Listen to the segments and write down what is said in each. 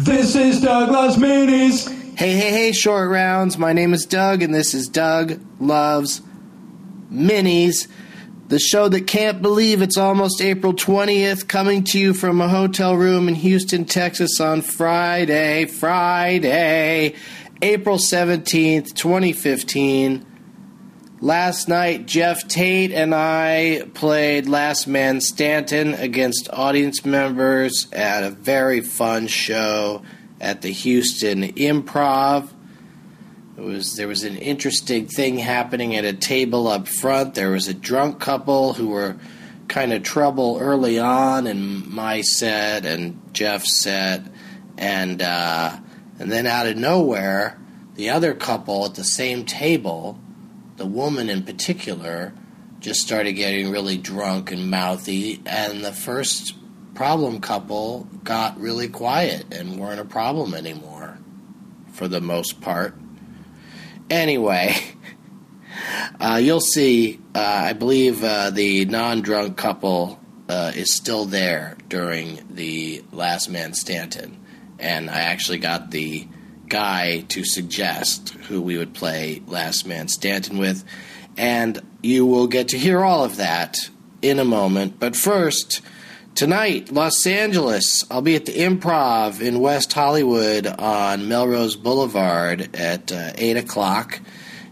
This is Douglas Minis. Hey, hey, hey, short rounds. My name is Doug, and this is Doug Loves Minis, the show that can't believe it's almost April 20th, coming to you from a hotel room in Houston, Texas on Friday, Friday, April 17th, 2015. Last night, Jeff Tate and I played Last Man Stanton against audience members at a very fun show at the Houston Improv. It was there was an interesting thing happening at a table up front. There was a drunk couple who were kind of trouble early on in my set and Jeff's set, and uh, and then out of nowhere, the other couple at the same table the woman in particular just started getting really drunk and mouthy, and the first problem couple got really quiet and weren't a problem anymore for the most part. Anyway, uh, you'll see, uh, I believe uh, the non drunk couple uh, is still there during the Last Man Stanton, and I actually got the guy to suggest who we would play Last Man Stanton with. And you will get to hear all of that in a moment. But first, tonight, Los Angeles. I'll be at the Improv in West Hollywood on Melrose Boulevard at uh, 8 o'clock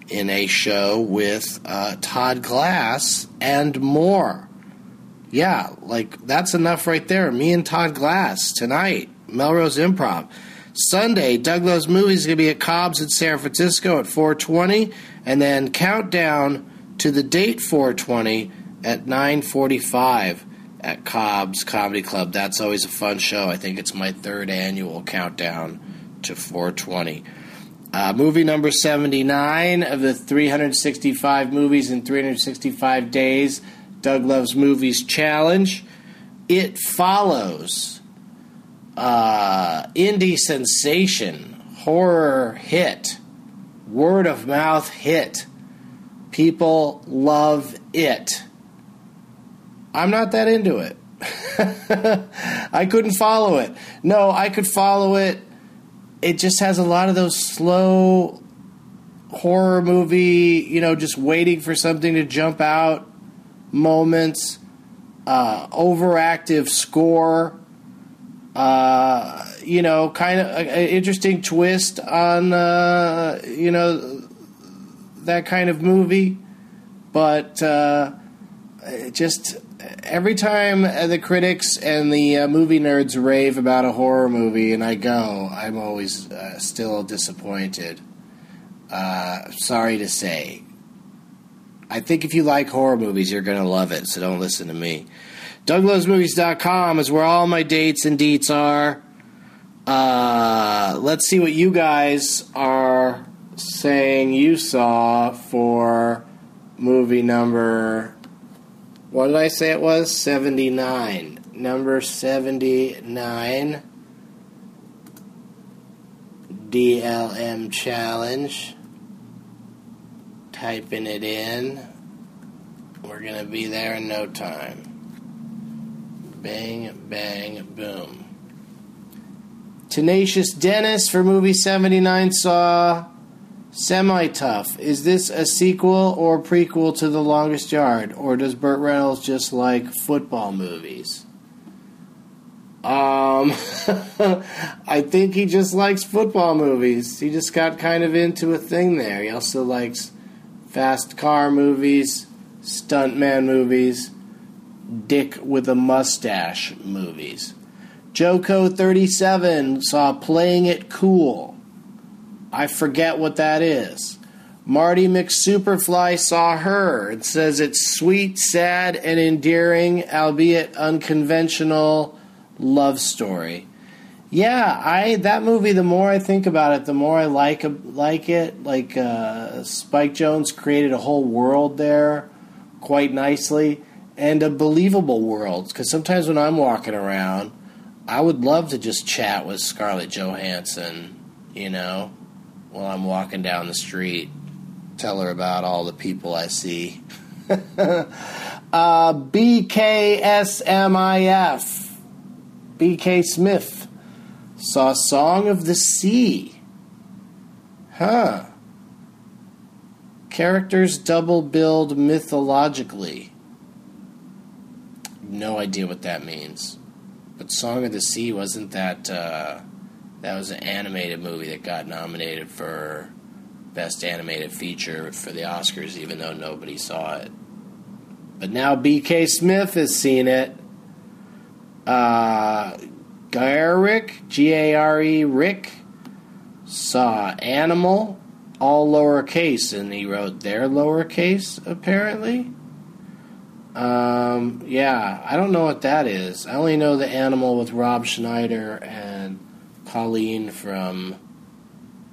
in a show with uh, Todd Glass and more. Yeah, like that's enough right there. Me and Todd Glass tonight, Melrose Improv. Sunday, Doug Loves Movies is going to be at Cobb's in San Francisco at 420, and then countdown to the date 420 at 945 at Cobb's Comedy Club. That's always a fun show. I think it's my third annual countdown to 420. Uh, movie number 79 of the 365 movies in 365 days, Doug Loves Movies Challenge. It follows uh, indie sensation, horror hit, word of mouth hit. People love it. I'm not that into it. I couldn't follow it. No, I could follow it. It just has a lot of those slow horror movie, you know, just waiting for something to jump out moments, uh, overactive score uh, you know, kind of an interesting twist on, uh, you know, that kind of movie. But uh, just every time the critics and the uh, movie nerds rave about a horror movie and I go, I'm always uh, still disappointed. Sorry to say. I think if you like horror movies, you're going to love it, so don't listen to me. DougLovesMovies.com is where all my dates and deets are. Uh, let's see what you guys are saying you saw for movie number. What did I say it was? 79. Number 79. DLM Challenge. Typing it in. We're going to be there in no time. Bang, bang, boom. Tenacious Dennis for movie 79 saw Semi Tough. Is this a sequel or prequel to The Longest Yard? Or does Burt Reynolds just like football movies? Um, I think he just likes football movies. He just got kind of into a thing there. He also likes fast car movies, stuntman movies, Dick with a Mustache movies. Joko37 saw Playing It Cool. I forget what that is. Marty McSuperfly saw her. It says it's sweet, sad, and endearing, albeit unconventional love story. Yeah, I that movie. The more I think about it, the more I like like it. Like uh, Spike Jonze created a whole world there, quite nicely and a believable world. Because sometimes when I'm walking around, I would love to just chat with Scarlett Johansson, you know, while I'm walking down the street, tell her about all the people I see. uh, BKSMIF, BK Smith saw Song of the Sea. Huh. Characters double billed mythologically. No idea what that means. But Song of the Sea wasn't that uh, that was an animated movie that got nominated for best animated feature for the Oscars even though nobody saw it. But now BK Smith has seen it. Uh Garrick, G A R E Rick saw Animal all lowercase and he wrote their lowercase apparently. Um, yeah, I don't know what that is. I only know the animal with Rob Schneider and Colleen from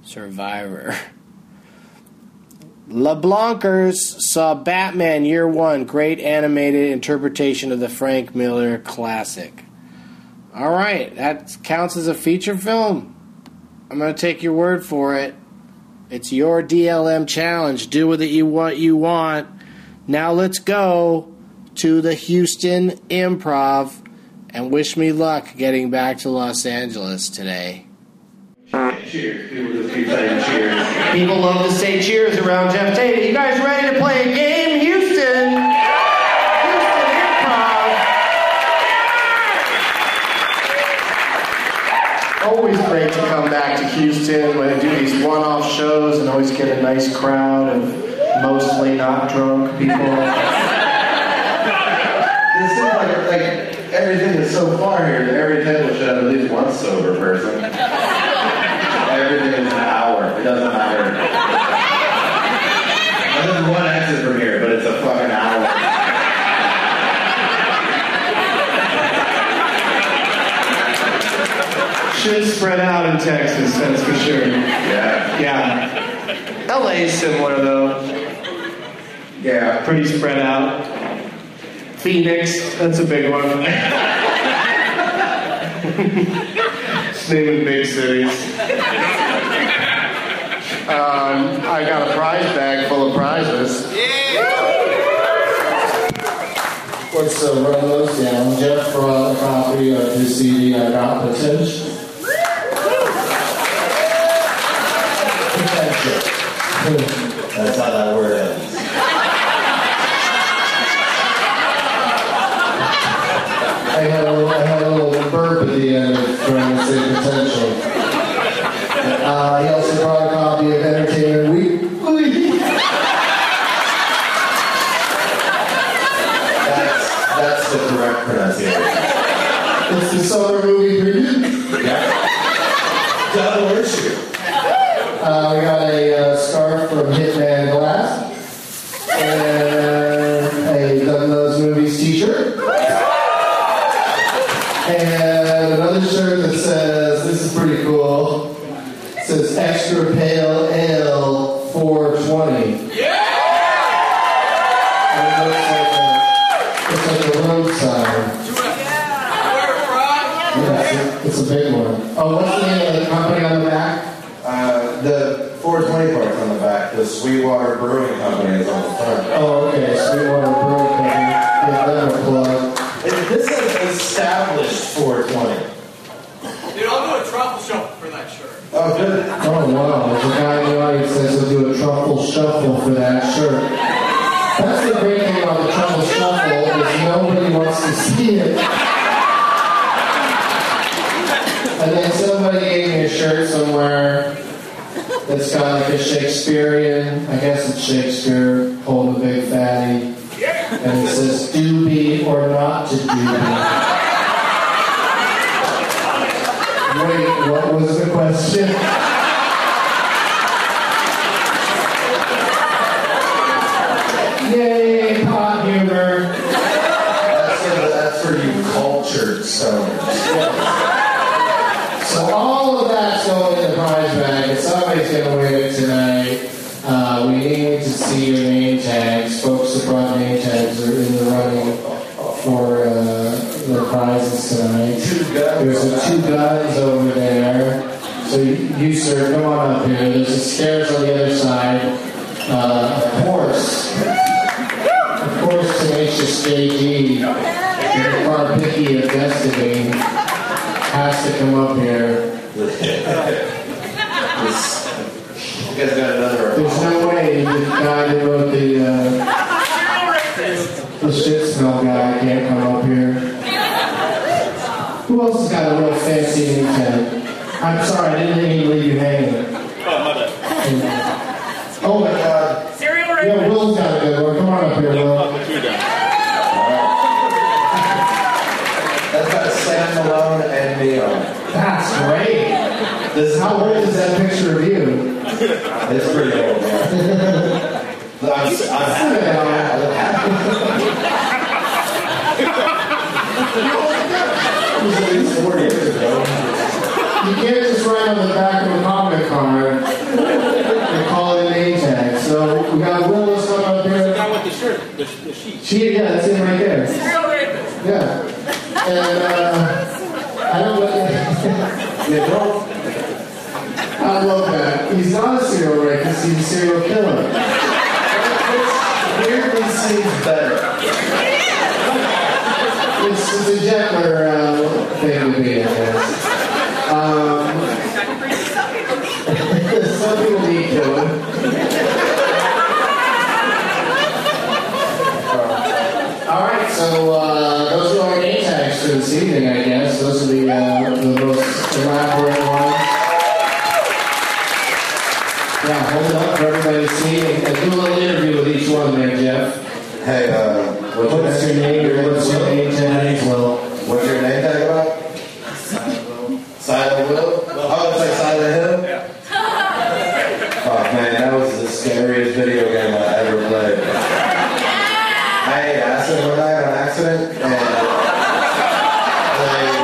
Survivor. LeBlancers saw Batman Year One, great animated interpretation of the Frank Miller classic. All right, that counts as a feature film. I'm going to take your word for it. It's your DLM challenge. Do with it you what you want. Now let's go to the Houston Improv and wish me luck getting back to Los Angeles today. Cheers. People love to say cheers around Jeff Tate. You guys ready to play a game, Houston? Houston Improv. Always great to come back to Houston when I do these one-off shows and always get a nice crowd of mostly not drunk people. It seems like, like everything is so far here that every table should have at least one sober person. everything is an hour. It doesn't matter. There's one exit from here, but it's a fucking hour. Should spread out in Texas, that's for sure. Yeah. Yeah. LA is similar though. Yeah. Pretty spread out. Phoenix, that's a big one. Just naming big cities. Um, I got a prize bag full of prizes. Let's uh, run those down. Jeff brought a copy of his CD, I Got Potential. That's how that word it. And then somebody gave me a shirt somewhere that's got like a Shakespearean, I guess it's Shakespeare, hold a big fatty. And it says, do be or not to do be. Wait, what was the question? Yay, pot humor. That's for, that's for you cultured stoners. So all of that's going in the prize bag, and somebody's going to win it tonight. Uh, we need to see your name tags. Folks that brought name tags are in the running for uh, the prizes tonight. Two guns. There's a two guns over there. So you, you sir, come on up here. There's the stairs on the other side. Uh, of course, of course, Tenacious JD, the far picky of destiny, has to come up here you guys got another. There's no way the guy that wrote the uh, real fancy name? I'm sorry, I didn't mean to leave you hanging. Oh my god. Serial Yeah, Will's got a good one. Come on up here, Will. That's got Sam Malone and me on it. That's great. This is How old is that picture of you? It's pretty old, man. I'm, I'm happy. I look happy. It was at least four years ago. You can't just write on the back of a comic card and call it a name tag. So we got Willis up here. Not with the shirt, the, the sheet. She, yeah, that's it right there. Serial rapist. Yeah. And uh, I don't know. You don't. I love that. He's not a serial rapist, he's a serial killer. Which weirdly seems better. It's, it's a gentler uh, thing to be, I guess. Um, some people need killing. All right, so uh, those are our name tags for this evening, I guess. Those are the, uh, the most elaborate ones. Yeah, hold it up for everybody to see and, and do a little interview with each one there, Jeff. Hey, uh, what's your name? What's your name tag? Will. What's your name tag about? Silent Will? Oh, it's like Silent Hill? Yeah. Oh man, that was the scariest video game I ever played. I ate acid one night on accident and played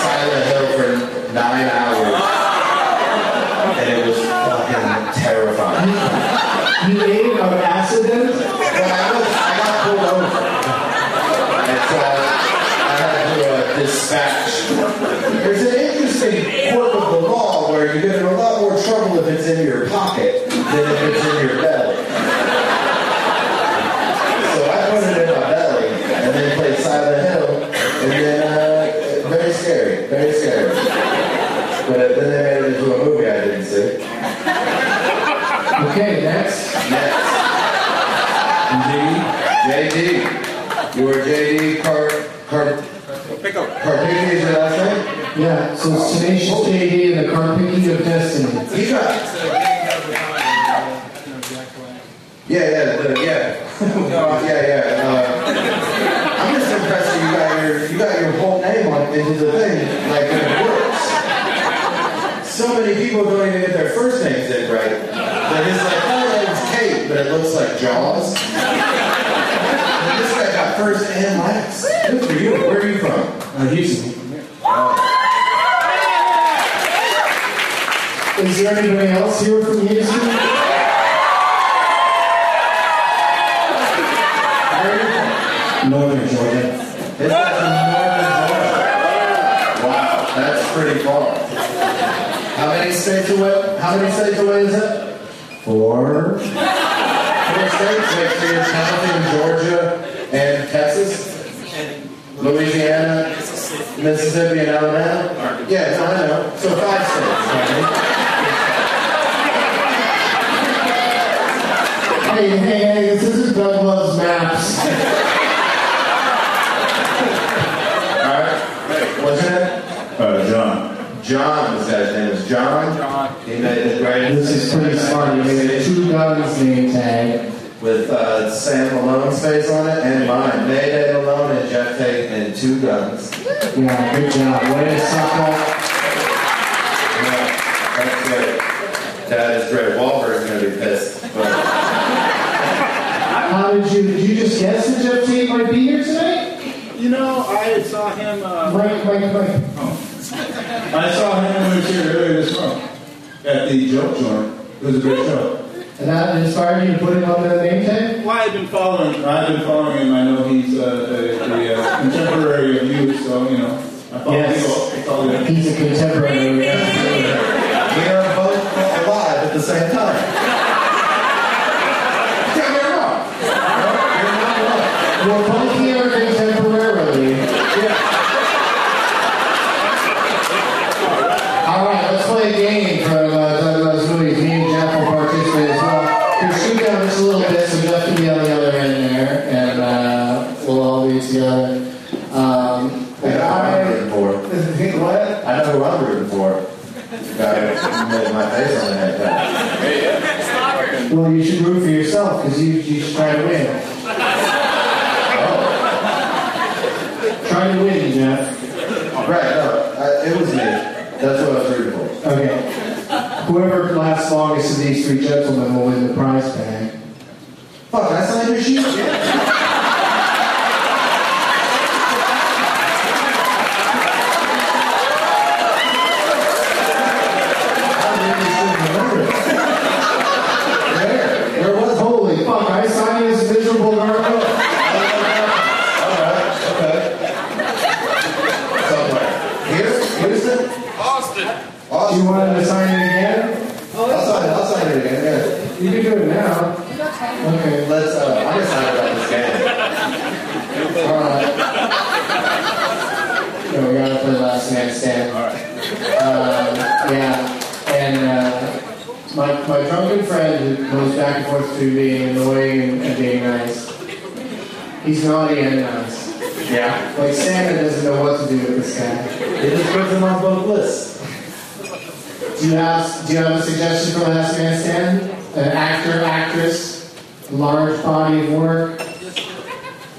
Silent Hill for nine hours. And it was fucking terrifying. You ate it on accident? But I, was, I got pulled over. And so I had to uh, dispatch. There's an interesting quirk of the law where you get in a lot more trouble if it's in your pocket than if it's in your belly. So I put it in my belly and then played Silent Hill. And then, uh, very scary, very scary. But then they made it into a movie I didn't see. Okay, next. Next. JD. You were JD Car Car Pick up. Carpini is your last name? Yeah, so it's Tenacious JD and the Carpicki of Destiny. He got Yeah, yeah, the, yeah. No, yeah, yeah. Uh, I'm just impressed that you got your you got your whole name on into the thing, like it works. So many people don't even get their first names in right. They're just like, oh, name's Kate, but it looks like Jaws. And this guy got first and last. Good for you. Where are you from? Uh, Houston. Is there anybody else here from Houston? Northern Georgia. This guy's from Northern Georgia. Wow, that's pretty far. How many states away? How many states away is it? Four. Four states. Make sure you're Georgia and Texas, Louisiana, Mississippi, and Alabama. Yeah, no, I know. So five states. right? Hey, hey, hey, this is Doug Loves Maps. All right. What's your name? Uh, John. John. This guy's name is John. John. He made it right. This is pretty smart. You made a two guns name tag. with uh, Sam Malone's face on it and mine. Mayday Malone and Jeff Tate and two guns. Yeah, good job. Way to suckle. Yeah, that's great. That is great. Wahlberg's gonna be pissed. But How did you, did you just guess that Jeff Tate might be here tonight? You know, I saw him. Uh, Right, right, right. I saw him when he was here earlier this month at the joke joint. It was a great show. And that inspired you to put it on the name tag? Well, I've been following. I've been following him. I know he's uh, a, a, uh contemporary of you, so you know. I follow Yes. you. I follow. He's a contemporary. we are both alive at the same time. Don't get me wrong. No, you're not wrong. We're both here contemporarily. All right, let's I made my face on the. Well, you should root for yourself because you, you should try to win. Oh. Try to win, Jeff. Right, no, I, it was me. That's what I was rooting for. Okay. Whoever lasts longest of these three gentlemen will win the prize bag. Fuck, I signed your sheet? Where? Where was it? Holy fuck, I signed this miserable article. Alright, okay. Somewhere. Here? Houston? Austin. Do Austin? you want to sign it again? I'll sign it, I'll sign it again, yeah. You can do it now. Okay. Let's, uh, I'm excited about this game. Alright. No, we gotta play last man stand. Alright. Um, yeah. And uh, my, my goes back and forth between being annoying and, and being nice. He's naughty and nice. Yeah. Like Santa doesn't know what to do with this guy. It just put them on both lists. Do you have do you have a suggestion for Last Man Stand? An actor, actress, large body of work?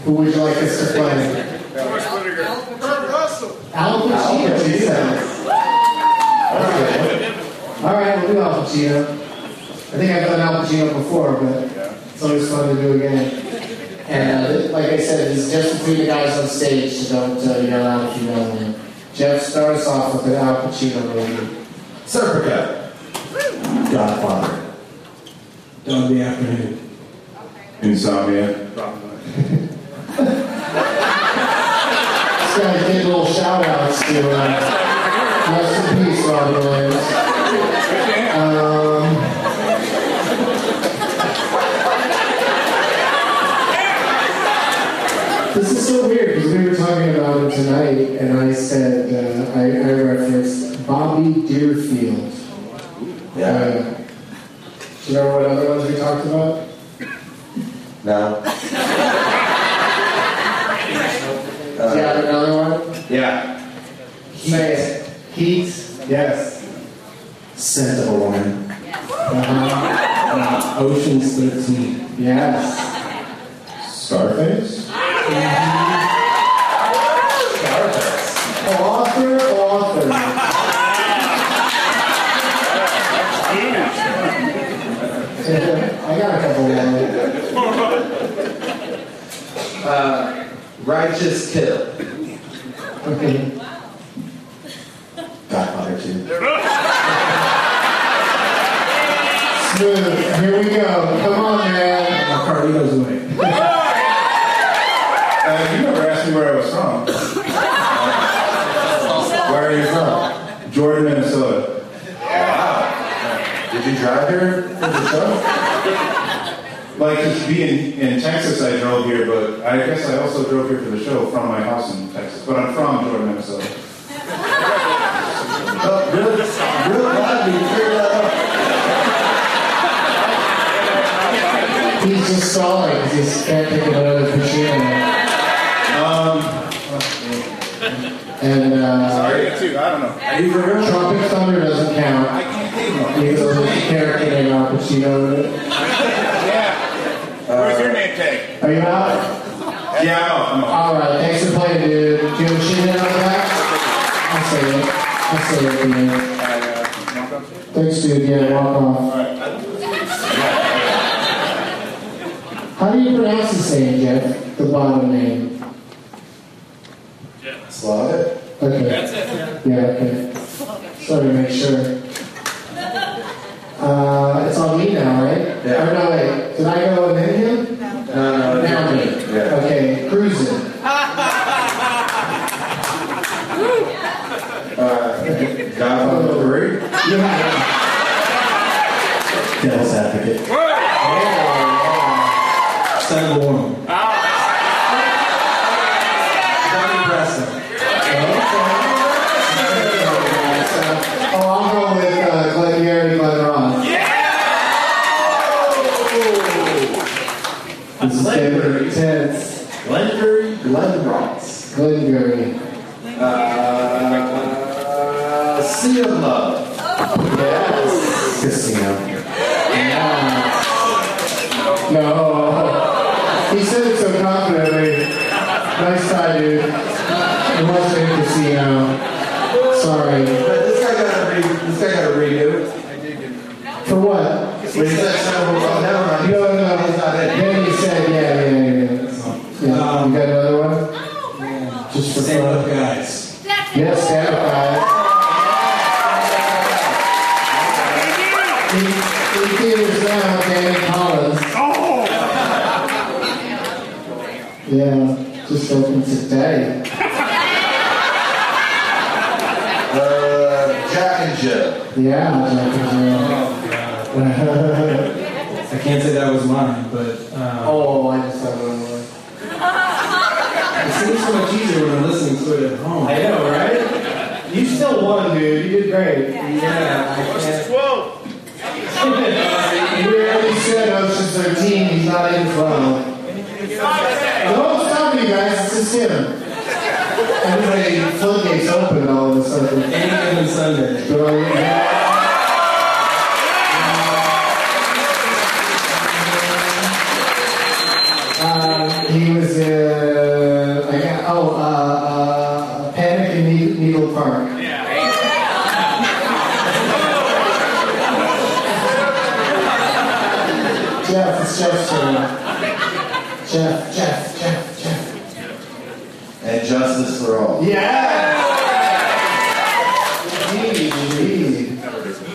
Who would you like us to play? Kurt Russell. Al Pacino, he says. All right, we'll do Al Pacino. I think I've done Al Pacino before, but it's always fun to do again. And uh, like I said, it's just between the guys on stage, so don't uh, yell out if you know him. Jeff, start us off with an Al Pacino movie. Serpico. Godfather. Don't be apprehended. Insomnia. This guy did little shout outs to uh, rest in peace, Robin Williams. Um, this is so weird because we were talking about him tonight, and I said, uh, I, I referenced Bobby Deerfield. Yeah. Uh, do you remember what other ones we talked about? No. Do you have another one? Yeah. Say it. Heat? Yes. Scent of a woman. Uh-huh. Ocean's 13. Yes. Scarface? Author, author. I got a couple more. Uh, righteous kill. Okay. Godfather 2. Smooth. Here we go. Come on, man. Carlito's Way. Uh, you never asked me where I was from. Where are you from? Jordan, Minnesota. Wow. Did you drive here for the show? Like, just being in Texas, I drove here, but I also drove here for the show from my house in Texas. But I'm from Jordan, Minnesota. Oh, really, real glad we figured that out. He's just stalling because he can't think of another Pacino. Um, And uh, sorry, too. I don't know. Are you for? Tropic Thunder doesn't count. I can't think of one. Because there's a character named Al Pacino in it. Yeah. Where's your name tag? Are you out? Yeah, I'm out. I'm out. All right, thanks for playing, dude. Do you have a shit in on the back? I'll say it. I'll say it, man. Thanks, dude. Yeah, walk off. Alright. How do you pronounce his name, Jeff? The bottom name. Jeff. Slavic? Okay. That's it. Yeah, okay. Just wanted to make sure. Godfather 3? You Devil's Advocate. Son of a woman. Johnny Preston. Oh, I'll go with uh, Glenn Gary, Glen Ross. This is getting intense. Glenbury, Glen Ross. Glenn Gary. Uh, sea of Love. Oh, Yes. Casino. No. He said it so confidently. Nice try, dude. It wasn't a casino. Sorry. But this guy got a re- this guy got a redo. For what? But he said so. Oh, never mind. No, no, no. In. Then he said, yeah, yeah, yeah. yeah. you got another one? Just for fun. guys. Yes, stand up, guys. In, in theaters now, Danny Collins. Yeah, today. Uh, Jack and Jill. Yeah, Jack and Jill. I can't say that was mine, but uh, oh, I just thought it was. it seems so much easier when I'm listening to it at home. I know, right? You still won, dude. You did great. Yeah, I can't. Whoa! We already said Ocean's 13. He's not in 12. Me, guys. It's just him. Everybody, floodgates open all of a sudden. Any given Sunday. And Justice for All. Yeah! Indeed, indeed.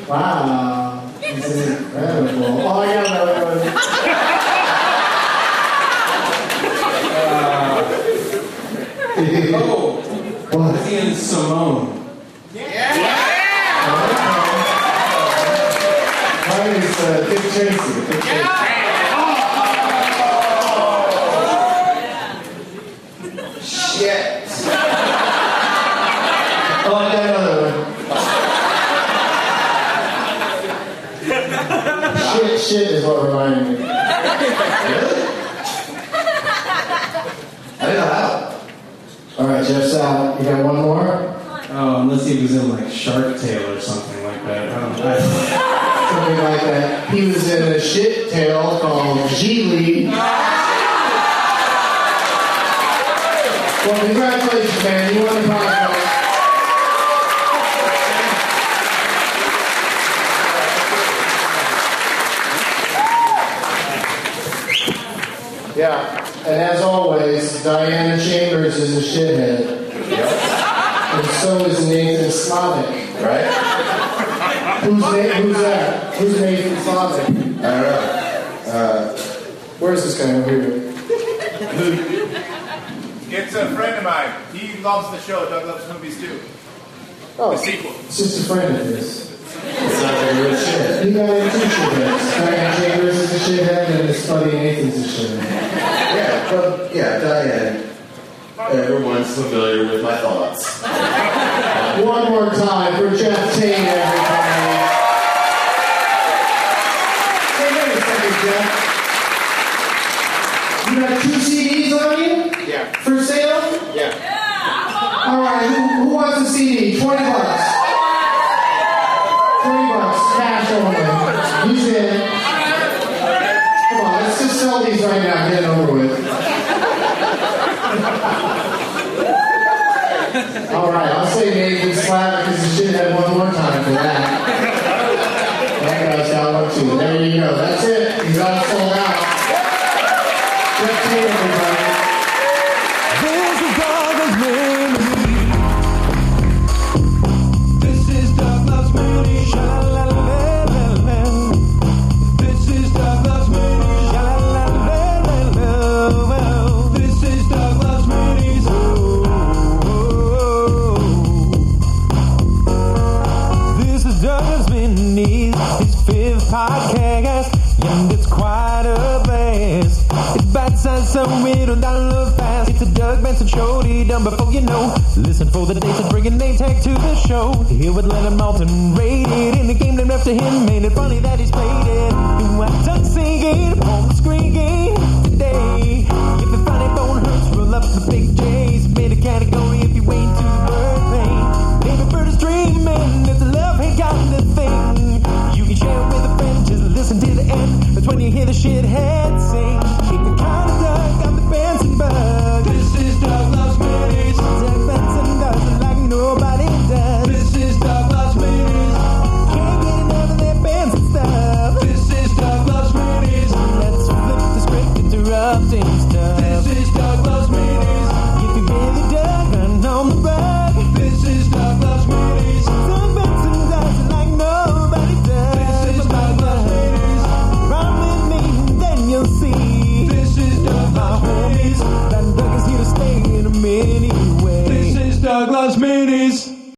Wow. This is incredible. Oh, I got another one. Oh, What? Ian Simone. Mine is uh, Dick Tracy. Dick Tracy. Shit. Oh, I got another one. Shit, is what reminded me. Really? I didn't know. All right, Jeff's out. You got one more? Um, oh, unless he was in like Shark Tale or something like that. I don't know. Something like that. He was in a shit tale called Gigli. Well, congratulations, man. You won the prize. Yeah, and as always, Diane Chambers is a shithead. And so is Nathan Slavic. Right? Who's, Na- who's that? Who's Nathan Slavic? I don't know. Uh, Where's this guy over here? It's a friend of mine. He loves the show. Doug loves movies too. Oh, The sequel. it's just a friend of his. It's not like real shit. He got in two shitheads. Diane Chambers is a shithead, and his buddy Nathan's a shithead. Yeah, but yeah, Diane. Everyone's familiar with my thoughts. One more time for Jeff Tate, everybody. Hey, wait a second, Jeff. You got two CDs on you? Yeah. For sale? Yeah. All right, who, who wants a CD? 20 bucks. 20 bucks, cash only. He's. Come on, let's just sell these right now, get it over with. All right, I'll say Nathan Slavic because he should have one more time for that. That guy's got one too. There you go. That's it. He's all sold out. Jeff Tate, everybody. This is Douglas little dollar fast. It's a Doug Benson show, to done before you know. Listen for the dates and bring a name tag to the show. Here with Leonard Maltin, rated in the game named after him. Ain't it funny that he's played it? New tongue singing, home screaming today. If the funny bone hurts, roll up the big